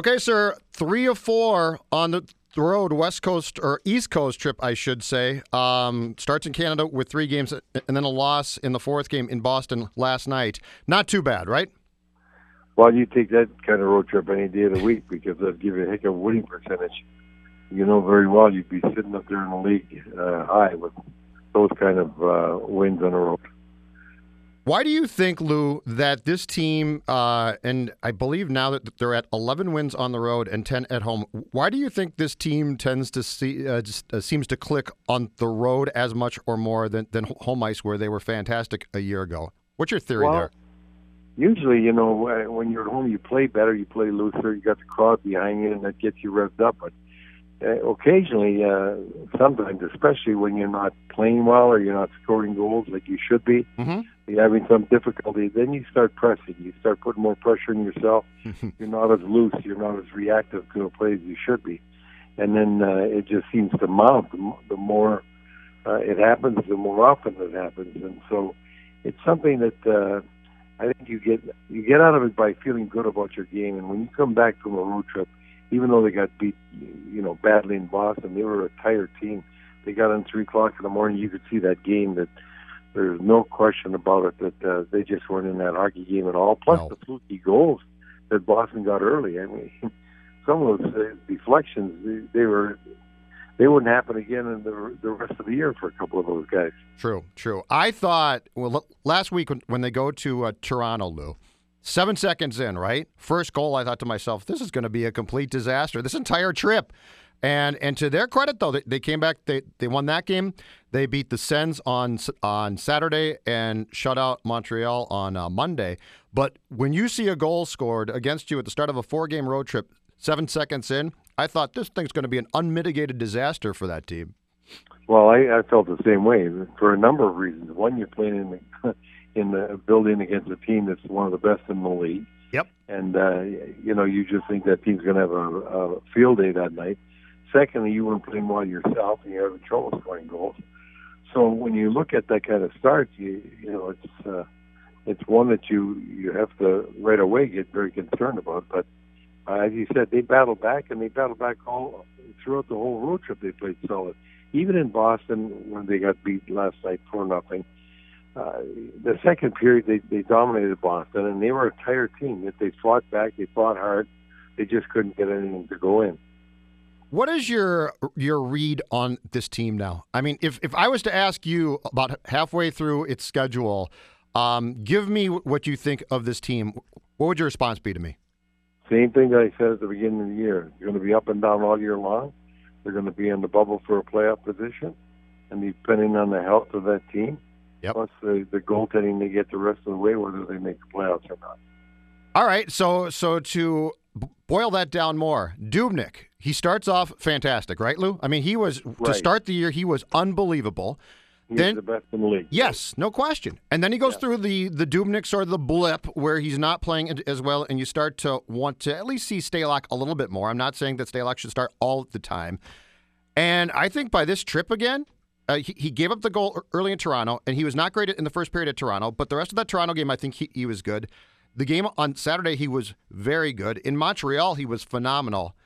Okay, sir. Three of four on the road, West Coast or East Coast trip, I should say. Um, starts in Canada with three games and then a loss in the fourth game in Boston last night. Not too bad, right? Well, you take that kind of road trip any day of the week because that'll give you a heck of a winning percentage. You know very well you'd be sitting up there in the league uh, high with those kind of uh, wins on the road. Why do you think, Lou, that this team, uh, and I believe now that they're at 11 wins on the road and 10 at home, why do you think this team tends to see, uh, just, uh, seems to click on the road as much or more than, than home ice, where they were fantastic a year ago? What's your theory well, there? Usually, you know, when you're at home, you play better, you play looser, you got the crowd behind you, and that gets you revved up. But occasionally, uh, sometimes, especially when you're not playing well or you're not scoring goals like you should be, mm-hmm. you're having some difficulty, then you start pressing. You start putting more pressure on yourself. you're not as loose. You're not as reactive to a play as you should be. And then uh, it just seems to mount. The, the more uh, it happens, the more often it happens. And so it's something that uh, I think you get you get out of it by feeling good about your game. And when you come back from a road trip, even though they got beat, you know, badly in Boston, they were a tired team. They got in three o'clock in the morning. You could see that game that there's no question about it that uh, they just weren't in that hockey game at all. Plus No. the fluky goals that Boston got early. I mean, some of those uh, deflections they, they were they wouldn't happen again in the the rest of the year for a couple of those guys. True, true. I thought, well, last week when, when they go to uh, Toronto, Lou, seven seconds in, right? First goal, I thought to myself, this is going to be a complete disaster this entire trip. And and to their credit, though, they, they came back, they, they won that game. They beat the Sens on on Saturday and shut out Montreal on uh, Monday. But when you see a goal scored against you at the start of a four game road trip, seven seconds in, I thought this thing's going to be an unmitigated disaster for that team. Well, I, I felt the same way for a number of reasons. One, you're playing in the in the building against a team that's one of the best in the league. Yep. And uh, you know, you just think that team's going to have a, a field day that night. Secondly, you weren't playing well yourself, and you're having trouble scoring goals. So when you look at that kind of start, you you know it's uh, it's one that you you have to right away get very concerned about. But uh, as you said, they battled back, and they battled back all throughout the whole road trip. They played solid, even in Boston when they got beat last night for nothing. Uh, the second period, they they dominated Boston, and they were a tired team. If they fought back, they fought hard. They just couldn't get anything to go in. What is your your read on this team now? I mean, if if I was to ask you about halfway through its schedule, um, give me what you think of this team. What would your response be to me? Same thing that I said at the beginning of the year. They're going to be up and down all year long. They're going to be in the bubble for a playoff position, and depending on the health of that team, Yep. plus the the goaltending they get the rest of the way, whether they make the playoffs or not. All right, so so to boil that down more, Dubnyk. He starts off fantastic, right, Lou? I mean, he was to start the year. He was unbelievable. He's Then- the best in the league. Yes, no question. And then he goes through the the Dubnyk sort of the blip where he's not playing as well, and you start to want to at least see Stalock a little bit more. I'm not saying that Stalock should start all the time. And I think by this trip again, uh, he, he gave up the goal early in Toronto, and he was not great in the first period at Toronto. But the rest of that Toronto game, I think he, he was good. The game on Saturday, he was very good. In Montreal, he was phenomenal.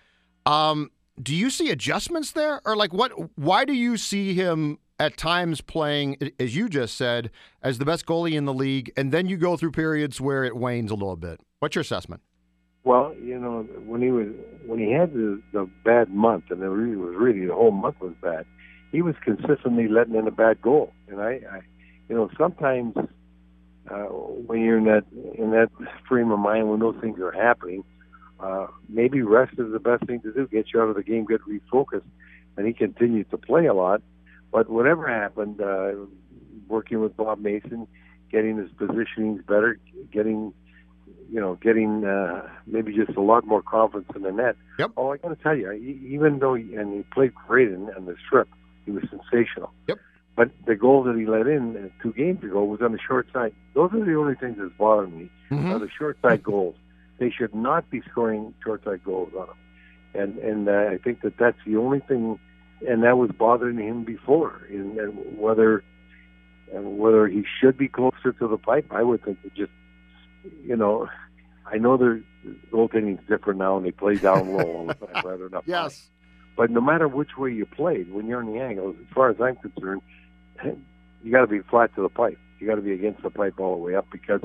Um, do you see adjustments there, or like what? Why do you see him at times playing, as you just said, as the best goalie in the league, and then you go through periods where it wanes a little bit? What's your assessment? Well, you know, when he was when he had the, the bad month, and it was really the whole month was bad. He was consistently letting in a bad goal, and I, I you know, sometimes uh, when you're in that in that frame of mind when those things are happening, uh, maybe rest is the best thing to do. Get you out of the game, get refocused, and he continued to play a lot. But whatever happened, uh, working with Bob Mason, getting his positionings better, getting you know, getting uh, maybe just a lot more confidence in the net. Yep. Oh, I got to tell you, even though he, and he played great in, in the strip, he was sensational. Yep. But the goal that he let in uh, two games ago was on the short side. Those are the only things that's bothering me. Mhm. Are the short side goals. They should not be scoring short side goals on them. And and uh, I think that that's the only thing, and that was bothering him before. And, and whether and whether he should be closer to the pipe, I would think that just you know, I know their is different now, and they play down low all the time rather than up high. But no matter which way you played, when you're in the angles, as far as I'm concerned, you got to be flat to the pipe. You got to be against the pipe all the way up because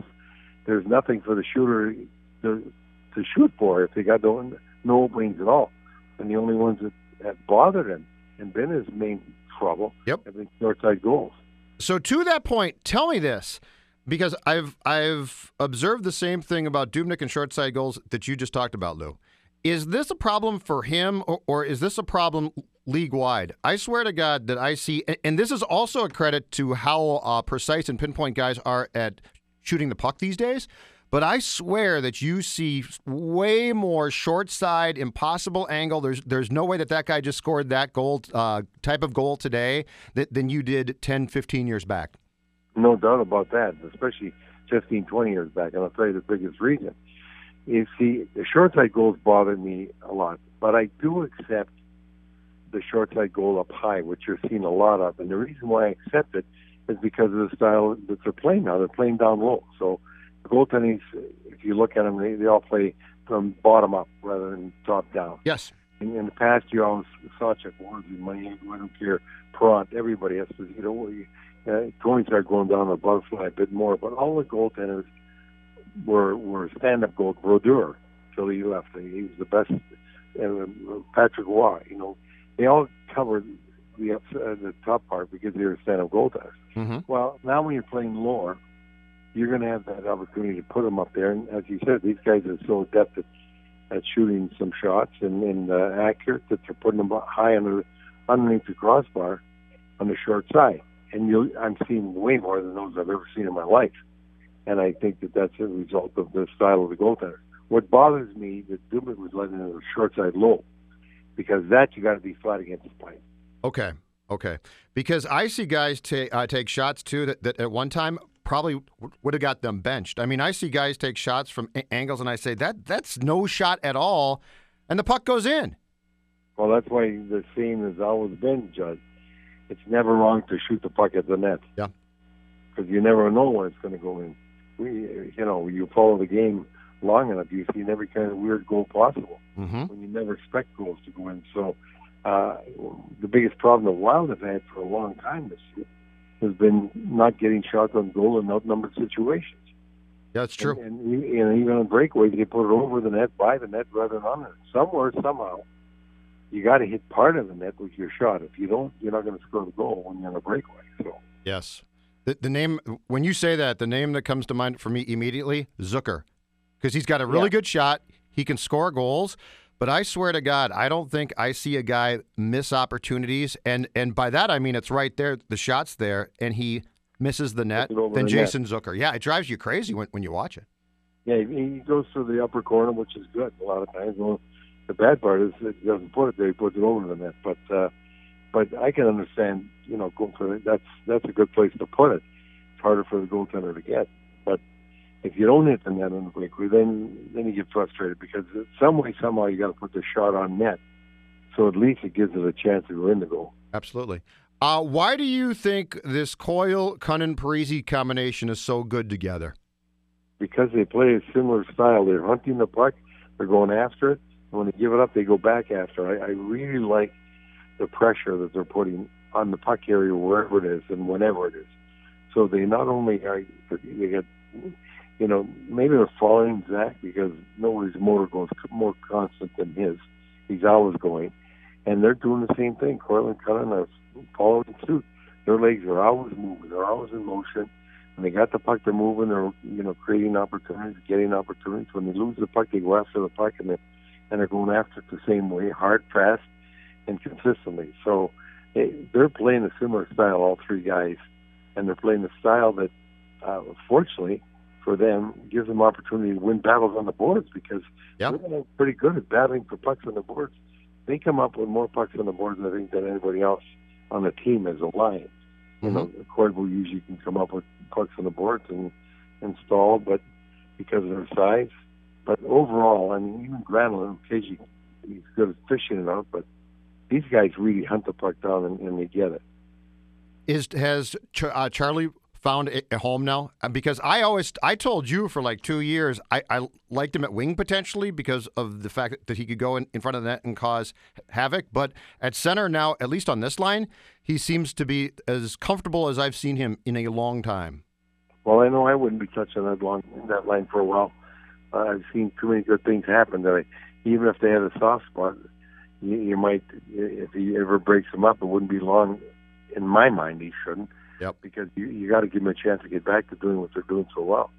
there's nothing for the shooter to, to shoot for if they got no, no openings at all. And the only ones that have bothered him and been his main trouble Yep. have been short side goals. So to that point, tell me this, because I've I've observed the same thing about Dubnyk and short side goals that you just talked about, Lou. Is this a problem for him, or, or is this a problem league wide? I swear to God that I see, and, this is also a credit to how uh, precise and pinpoint guys are at shooting the puck these days. But I swear that you see way more short side, impossible angle. There's there's no way that that guy just scored that goal uh, type of goal today that, than you did 10, 15 years back. No doubt about that, especially 15, 20 years back. And I'll tell you the biggest reason. You see, the short side goals bother me a lot, but I do accept the short side goal up high, which you're seeing a lot of. And the reason why I accept it is because of the style that they're playing now. They're playing down low. So the goaltending, if you look at them, they, they all play from bottom up rather than top down. Yes. In, in the past, you always saw Chuck Worsley, money, I don't care, Parent, everybody has to, you know, you, uh, Tony started going down the butterfly a bit more, but all the goaltenders were were stand-up goal. Brodeur, till he left, he was the best. And uh, Patrick Roy, you know, they all covered the up, uh, the top part because they were stand-up goaltenders. Mm-hmm. Well, now when you're playing lower, you're going to have that opportunity to put them up there. And as you said, these guys are so adept at, at shooting some shots and, and uh, accurate that they're putting them high under, underneath the crossbar on the short side. And you, I'm seeing way more than those I've ever seen in my life. And I think that that's a result of the style of the goaltender. What bothers me that Dubnyk was letting in a short side low, because that you got to be flat against the pipe. Okay. Okay. Because I see guys take uh, take shots too that, that at one time probably w- would have got them benched. I mean, I see guys take shots from a- angles, and I say that that's no shot at all, and the puck goes in. Well, that's why the scene has always been, Judd. It's never wrong to shoot the puck at the net. Yeah. Because you never know when it's going to go in. We, you know, you follow the game long enough, you see every kind of weird goal possible Mm-hmm. when you never expect goals to go in. So, uh, the biggest problem the Wild have had for a long time this year has been not getting shots on goal in outnumbered situations. That's true. And, and, and even on breakaways, they put it over the net, by the net, rather than on it. Somewhere, somehow, you got to hit part of the net with your shot. If you don't, you're not going to score the goal when you're on a breakaway. So, Yes. The, the name when you say that, the name that comes to mind for me immediately, Zucker, because he's got a really Yeah. good shot. He can score goals, but I swear to God, I don't think I see a guy miss opportunities, and and by that I mean it's right there, the shot's there, and he misses the net. Then the net. Jason Zucker, yeah, it drives you crazy when, when you watch it. yeah, he he goes through the upper corner, which is good a lot of times. Well, the bad part is that he doesn't put it there; he puts it over the net. But uh, but I can understand, you know, going for. That's that's a good place to put it. It's harder for the goaltender to get, but if you don't hit the net on the breakaway, then then you get frustrated because some way somehow you got to put the shot on net, so at least it gives it a chance to go in the goal. Absolutely. Uh, why do you think this Coyle Kunin Parise combination is so good together? because they play a similar style. They're hunting the puck, they're going after it, and when they give it up, they go back after. it. I, I really like the pressure that they're putting on the puck area wherever it is and whenever it is. So they not only are they get you know, maybe they're following Zach because nobody's motor goes more constant than his. He's always going, and they're doing the same thing. Courtland Cullen are following suit. Their legs are always moving. They're always in motion. And they got the puck, they're moving. They're you know creating opportunities, getting opportunities. When they lose the puck, they go after the puck, and they and they're going after it the same way, hard, fast, and consistently. So they, they're playing a similar style, all three guys, and they're playing the style that, uh, fortunately, for them gives them opportunity to win battles on the boards because yep. they're pretty good at battling for pucks on the boards. They come up with more pucks on the boards, I think, than anybody else on the team as a line. Mm-hmm. You know, mm-hmm. usually can come up with pucks on the boards and install, but because of their size. But overall, I mean, even Granlund, occasionally he's good at fishing it out, but these guys really hunt the puck down and, and they get it. Is has uh, Charlie found a home now? Uh, because I always, I told you for like two years, I, I liked him at wing potentially because of the fact that he could go in, in front of the net and cause havoc. But at center now, at least on this line, he seems to be as comfortable as I've seen him in a long time. Well, I know I wouldn't be touching that long that line for a while. Uh, I've seen too many good things happen that I, even if they had a soft spot, you, you might, if he ever breaks them up, it wouldn't be long. In my mind, he shouldn't Yep. Because you you got to give them a chance to get back to doing what they're doing so well.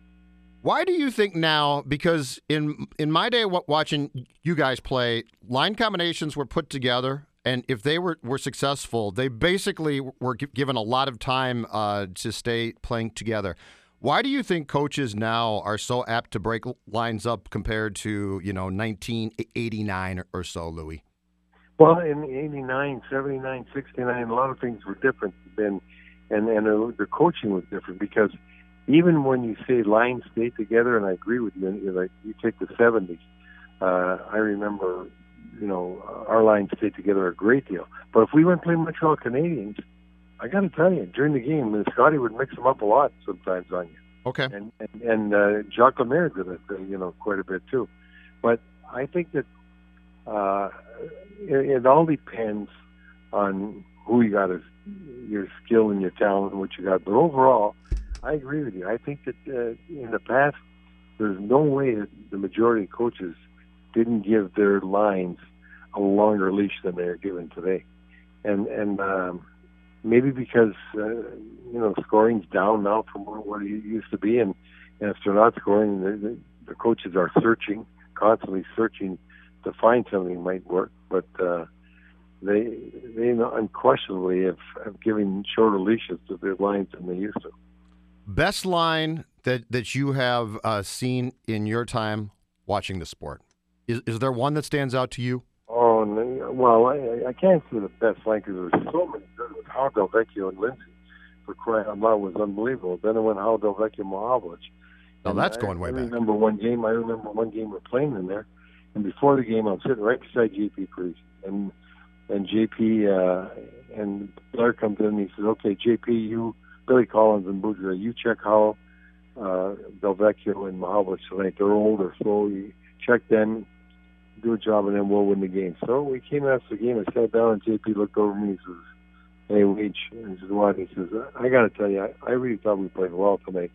Why do you think now? Because in in my day, watching you guys play, line combinations were put together, and if they were, were successful, they basically were given a lot of time uh, to stay playing together. Why do you think coaches now are so apt to break lines up compared to you know 1989 or so, Louis? Well, in 89, 79, 69, a lot of things were different than and and uh, the coaching was different because even when you say lines stay together, and I agree with you, you like you take the '70s. Uh, I remember, you know, our lines stayed together a great deal. But if we went playing Montreal Canadiens, I got to tell you, during the game, Scotty would mix them up a lot sometimes on you. Okay. And and, and uh, Jacques Lemaire did it, uh, you know, quite a bit too. But I think that uh, it, it all depends on who you got as your skill and your talent and what you got. But overall, I agree with you. I think that uh, in the past, there's no way that the majority of coaches didn't give their lines a longer leash than they're given today, and and um, maybe because uh, you know scoring's down now from what it used to be, and, and if they're not scoring, the, the, the coaches are searching constantly searching to find something that might work, but. uh they they unquestionably have, have given shorter leashes to their lines than they used to. Best line that that you have uh, seen in your time watching the sport is is there one that stands out to you? Oh well, I, I can't say the best line because there's so many good with Howe Delvecchio and Lindsay for crying out loud was unbelievable. Then it went Howe Delvecchio Mahovlich. Oh, that's going way I back. I remember one game. I remember one game we're playing in there, and before the game, I'm sitting right beside JP Parise, and and JP uh, and Blair comes in and he says, "Okay, JP, you, Billy Collins and Boudreau, you check Howe uh, Delvecchio and tonight. They're old or slow. You check them, do a job, and then we'll win the game." So we came after the game. I sat down and JP looked over me. He says, "Hey, Weech," and he says, "What?" He says, "I got to tell you, I, I really thought we played well tonight."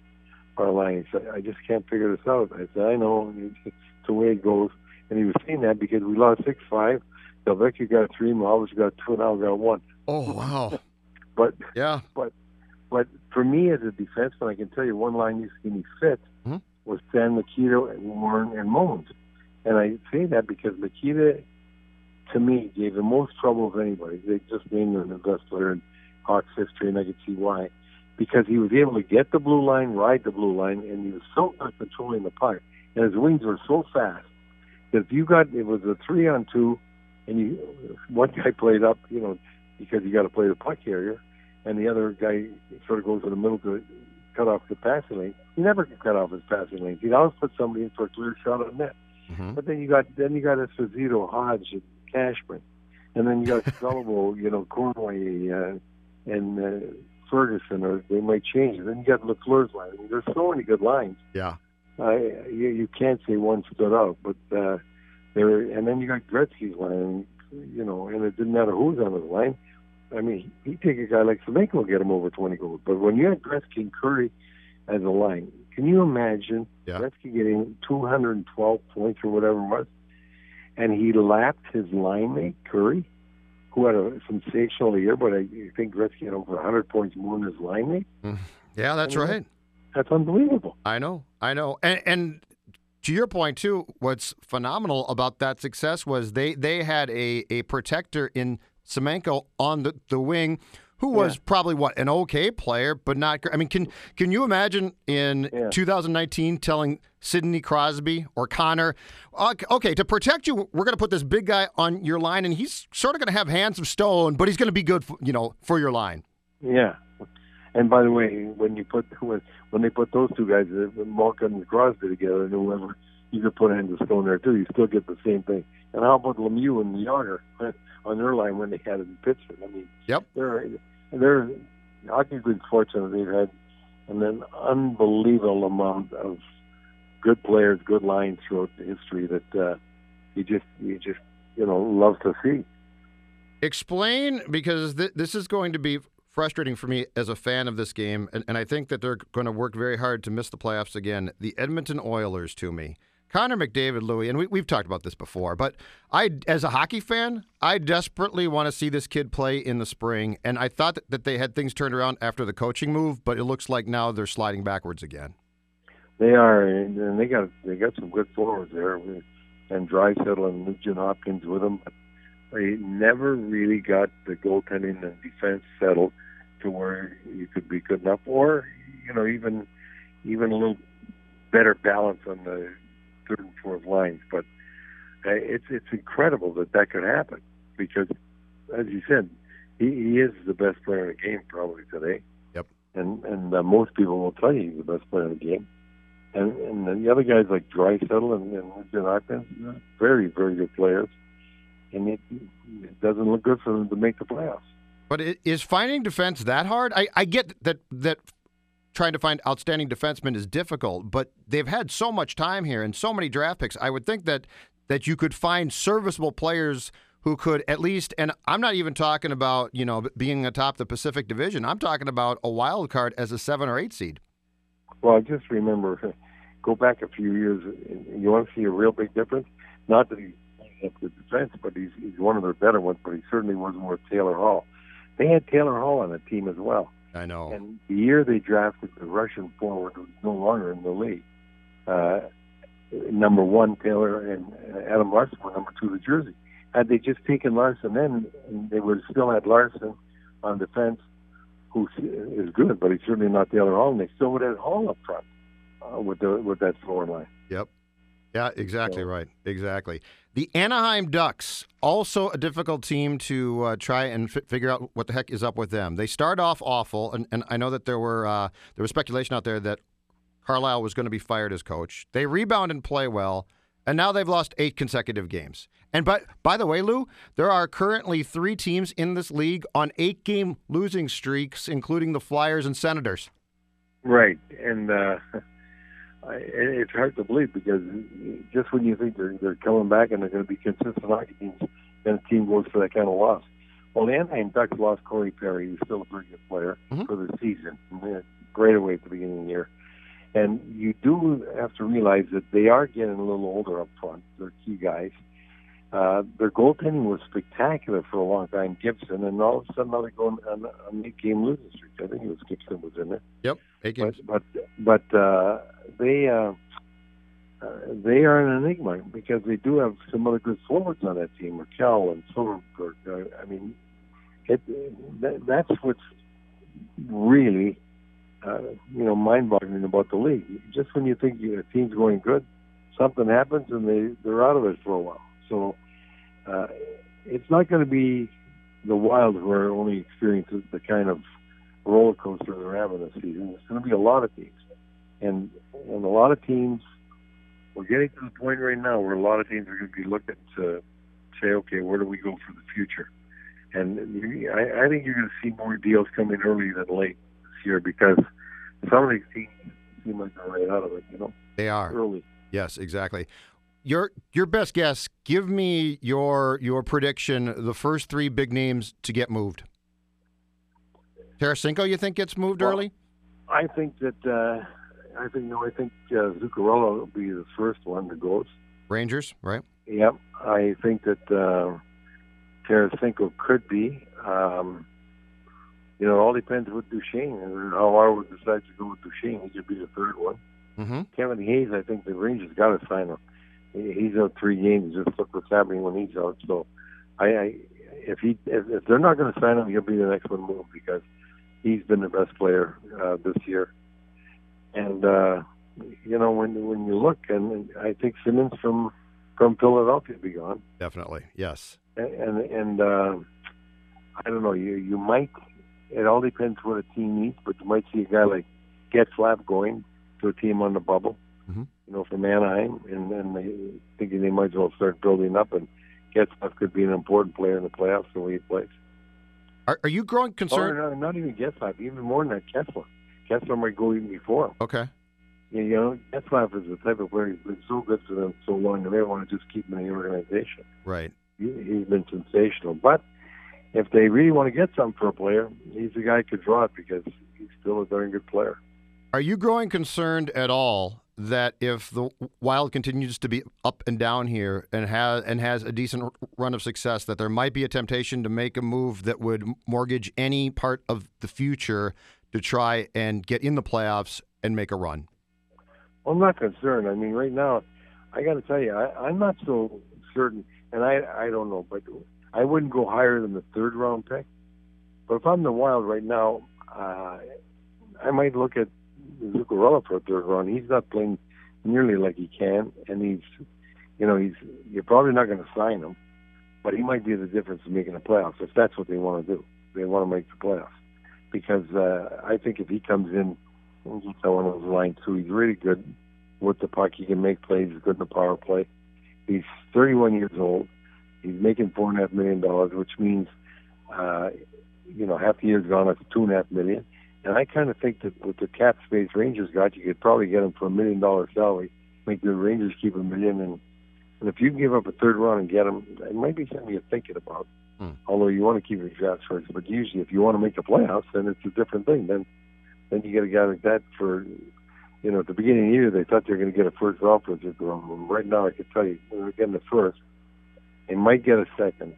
Our line. He said, "I just can't figure this out." I said, "I know. It's the way it goes." And he was saying that because we lost six five Delvecchio got three, Mahovlich got two, and I got one. Oh wow! but yeah, but but for me as a defenseman, I can tell you one line to give me fit mm-hmm. was Stan Mikita and Wharram and Mohns, and I say that because Mikita, to me, gave the most trouble of anybody. They just named him the best player in Hawks history, and I could see why. Because he was able to get the blue line, ride the blue line, and he was so good controlling the puck, and his wings were so fast that if you got it was a three on two and you one guy played up, you know, because you got to play the puck carrier, and the other guy sort of goes in the middle to cut off the passing lane. He never can cut off his passing lane. He'd always put somebody in for a clear shot on net. Mm-hmm. But then you got then you got Esposito, Hodge, and Cashman, and then you got Gullible, you know, Conway, uh, and uh, Ferguson, or they might change it. Then you got Lafleur's line. I mean, there's so many good lines. Yeah. Uh, you, you can't say one stood out, but uh, there, and then you got Gretzky's line, you know, and it didn't matter who was on the line. I mean, he'd take a guy like Semenko and get him over 20 goals. But when you had Gretzky and Kurri as a line, Can you imagine Yeah. Gretzky getting 212 points or whatever it was, and he lapped his line mate Kurri, who had a sensational year, but I think Gretzky had over 100 points more than his line mate. Yeah, that's Yeah. right. That's unbelievable. I know, I know, and and to your point too, what's phenomenal about that success was they they had a a protector in Semenko on the the wing. Who was Yeah. probably what an okay player, but not. I mean, can can you imagine in Yeah. 2019 telling Sidney Crosby or Connor, "Ok- okay, to protect you, we're going to put this big guy on your line, and he's sort of going to have hands of stone, but he's going to be good, for, you know, for your line." Yeah. And by the way, when you put when, when they put those two guys, uh, Malkin and Crosby together, and whoever, you could put stone there too. You still get the same thing. And how about Lemieux and Jagr on their line when they had it in Pittsburgh? I mean, Yep. they're they're been fortunate they've had an unbelievable amount of good players, good lines throughout the history that uh, you just you just you know love to see. Explain because th- this is going to be frustrating for me as a fan of this game, and, and I think that they're going to work very hard to miss the playoffs again. The Edmonton Oilers to me. Connor McDavid, Louis, and we, we've talked about this before, but I, as a hockey fan, I desperately want to see this kid play in the spring. And I thought that, they had things turned around after the coaching move, but it looks like now they're sliding backwards again. They are, and and they got they got some good forwards there, and Draisaitl and Nugent Hopkins with them. But they never really got the goaltending and defense settled to where you could be good enough, or you know even even a little better balance on the third and fourth lines. But uh, it's it's incredible that that could happen because, as you said, he, he is the best player in the game probably today. Yep. And and uh, most people will tell you he's the best player in the game. And and then the other guys like Draisaitl and, and Nugent Hopkins, very very good players. And it, it doesn't look good for them to make the playoffs. But is finding defense that hard? I, I get that that trying to find outstanding defensemen is difficult, but they've had so much time here and so many draft picks. I would think that that you could find serviceable players who could at least and I'm not even talking about, you know, being atop the Pacific Division. I'm talking about a wild card as a 7 or 8 seed. Well, I just remember, go back a few years. You want to see a real big difference? Not that he's up the defense, but he's he's one of their better ones. But he certainly wasn't worth Taylor Hall. They had Taylor Hall on the team as well. I know. And the year they drafted the Russian forward, who's no longer in the league, uh, number one Taylor and uh, Adam Larsson were number two to Jersey. Had they just taken Larsson then, and they would have still had Larsson on defense, who is good, but he's certainly not Taylor Hall, and they still would have had Hall up front uh, with the with that forward line. Yep. Yeah, exactly right. Exactly. The Anaheim Ducks, also a difficult team to uh, try and fi figure out what the heck is up with them. They start off awful, and, and I know that there were uh, there was speculation out there that Carlyle was going to be fired as coach. They rebound and play well, and now they've lost eight consecutive games. And by by the way, Lou, there are currently three teams in this league on eight game losing streaks, including the Flyers and Senators. Right, and uh, I, it's hard to believe because just when you think they're they're coming back and they're going to be consistent hockey teams, then a team goes for that kind of loss. Well, the Anaheim Ducks lost Corey Perry, who's still a pretty good player Mhm. for the season, great away at the beginning of the year. And you do have to realize that they are getting a little older up front. They're key guys. Uh, their goaltending was spectacular for a long time, Gibson, and all of a sudden now they're going on, on eight game losing streak. I think it was Gibson was in there Yep, games. but but but uh, they uh, uh, they are an enigma because they do have some other good forwards on that team, Rakell and Silfverberg. Uh, I mean, it that, that's what's really uh, you know mind-boggling about the league. Just when you think a team's going good, something happens and they they're out of it for a while. So uh, it's not going to be the Wild who are only experiencing the kind of roller coaster they're having this season. It's going to be a lot of teams, and and a lot of teams. We're getting to the point right now where a lot of teams are going to be looking to say, okay, where do we go for the future? And you, I, I think you're going to see more deals coming early than late this year because some of these teams seem like they're right out of it, you know, They are. early. Yes, exactly. Your your best guess. Give me your your prediction. The first three big names to get moved. Tarasenko, you think gets moved Well, early? I think that uh, I think no, I think uh, Zuccarello will be the first one that goes. Rangers, right? Yep, I think that uh, Tarasenko could be. Um, you know, it all depends with Duchene and how Ottawa decides to go with Duchene. He could be the third one. Mm-hmm. Kevin Hayes, I think the Rangers got to sign him. He's out three games. Just look what's happening when he's out. So, I, I if he if, if they're not going to sign him, he'll be the next one moved because he's been the best player uh, this year. And uh, you know, when when you look, and I think Simmonds from from Philadelphia be gone Definitely, yes. and and, and uh, I don't know. You you might. It all depends what a team needs, but you might see a guy like Getzlaf going to a team on the bubble. Mhm. You know, from Anaheim, and then they thinking they might as well start building up, and Getzlaf could be an important player in the playoffs the way he plays. Are, are you growing Or concerned? no, not even Getzlaf, even more than that, Kesler. Kesler might go even before him. Okay. You know, Getzlaf is the type of player who's been so good for them so long, and they want to just keep him in the organization. Right. he- he's been sensational. But if they really want to get something for a player, he's the guy who could draw it because he's still a very good player. Are you growing concerned at all that if the Wild continues to be up and down here and has and has a decent run of success, that there might be a temptation to make a move that would mortgage any part of the future to try and get in the playoffs and make a run? Well, I'm not concerned. I mean, right now, I got to tell you, I, I'm not so certain, and I I don't know, but I wouldn't go higher than the third round pick. But if I'm the Wild right now, uh, I might look at Zuccarello for a third round. He's not playing nearly like he can, and he's, you know, he's you're probably not going to sign him, but he might be the difference in making the playoffs if that's what they want to do. They want to make the playoffs because uh, I think if he comes in and gets on one of those lines too, he's really good with the puck. He can make plays. He's good in the power play. He's 31 years old. He's making four and a half million dollars, which means, uh, you know, half the year's gone. That's two and a half million. And I kind of think that with the cap space Rangers got, you could probably get him for a million dollar salary. Make the Rangers keep a million, and and if you can give up a third round and get him, it might be something you're thinking about. Hmm. Although you want to keep your draft first, but usually if you want to make the playoffs, then it's a different thing. Then then you get a guy like that for, you know, at the beginning of the year they thought they were going to get a first round for Zuccarello. Right now, I can tell you they're getting the first. They might get a second.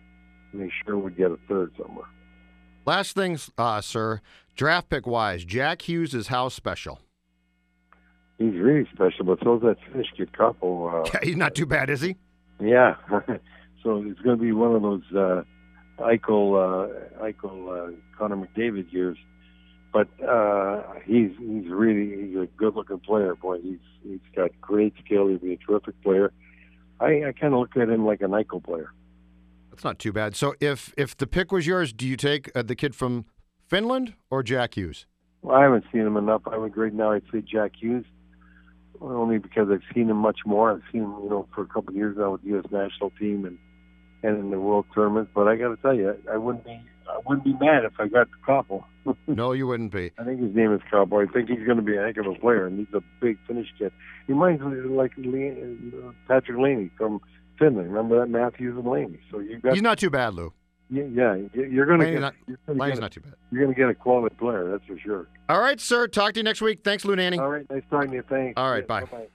And they sure would get a third somewhere. Last things, uh, sir, draft pick wise, Jack Hughes is how special? He's really special, but so's that Finnish kid Kakko. Uh, Yeah, he's not too bad, is he? Yeah. so it's going to be one of those uh, Eichel, uh, Eichel, uh, Connor McDavid years. But uh, he's he's really he's a good-looking player. Boy, he's he's got great skill. He'd be a terrific player. I, I kind of look at him like an Eichel player. That's not too bad. So if if the pick was yours, do you take uh, the kid from Finland or Jack Hughes? Well, I haven't seen him enough. I would right now. I'd say Jack Hughes, only because I've seen him much more. I've seen him, you know, for a Kakko of years now with the U.S. national team and and in the World Tournament. But I got to tell you, I wouldn't be I wouldn't be mad if I got the couple. No, you wouldn't be. I think his name is Kaapo. I think he's going to be a heck of a player, and he's a big Finnish kid. He reminds me like Le- uh, Patrik Laine from Finland. Remember that Matthews and Laine? So you got He's not too bad, Lou. Yeah, you're going to get not- you're Laine's get, not too bad. you're going to get a quality player. That's for sure. All right, sir. Talk to you next week. Thanks, Lou Nanne. All right, nice talking to you. Thanks. All right, Yeah, bye. bye-bye.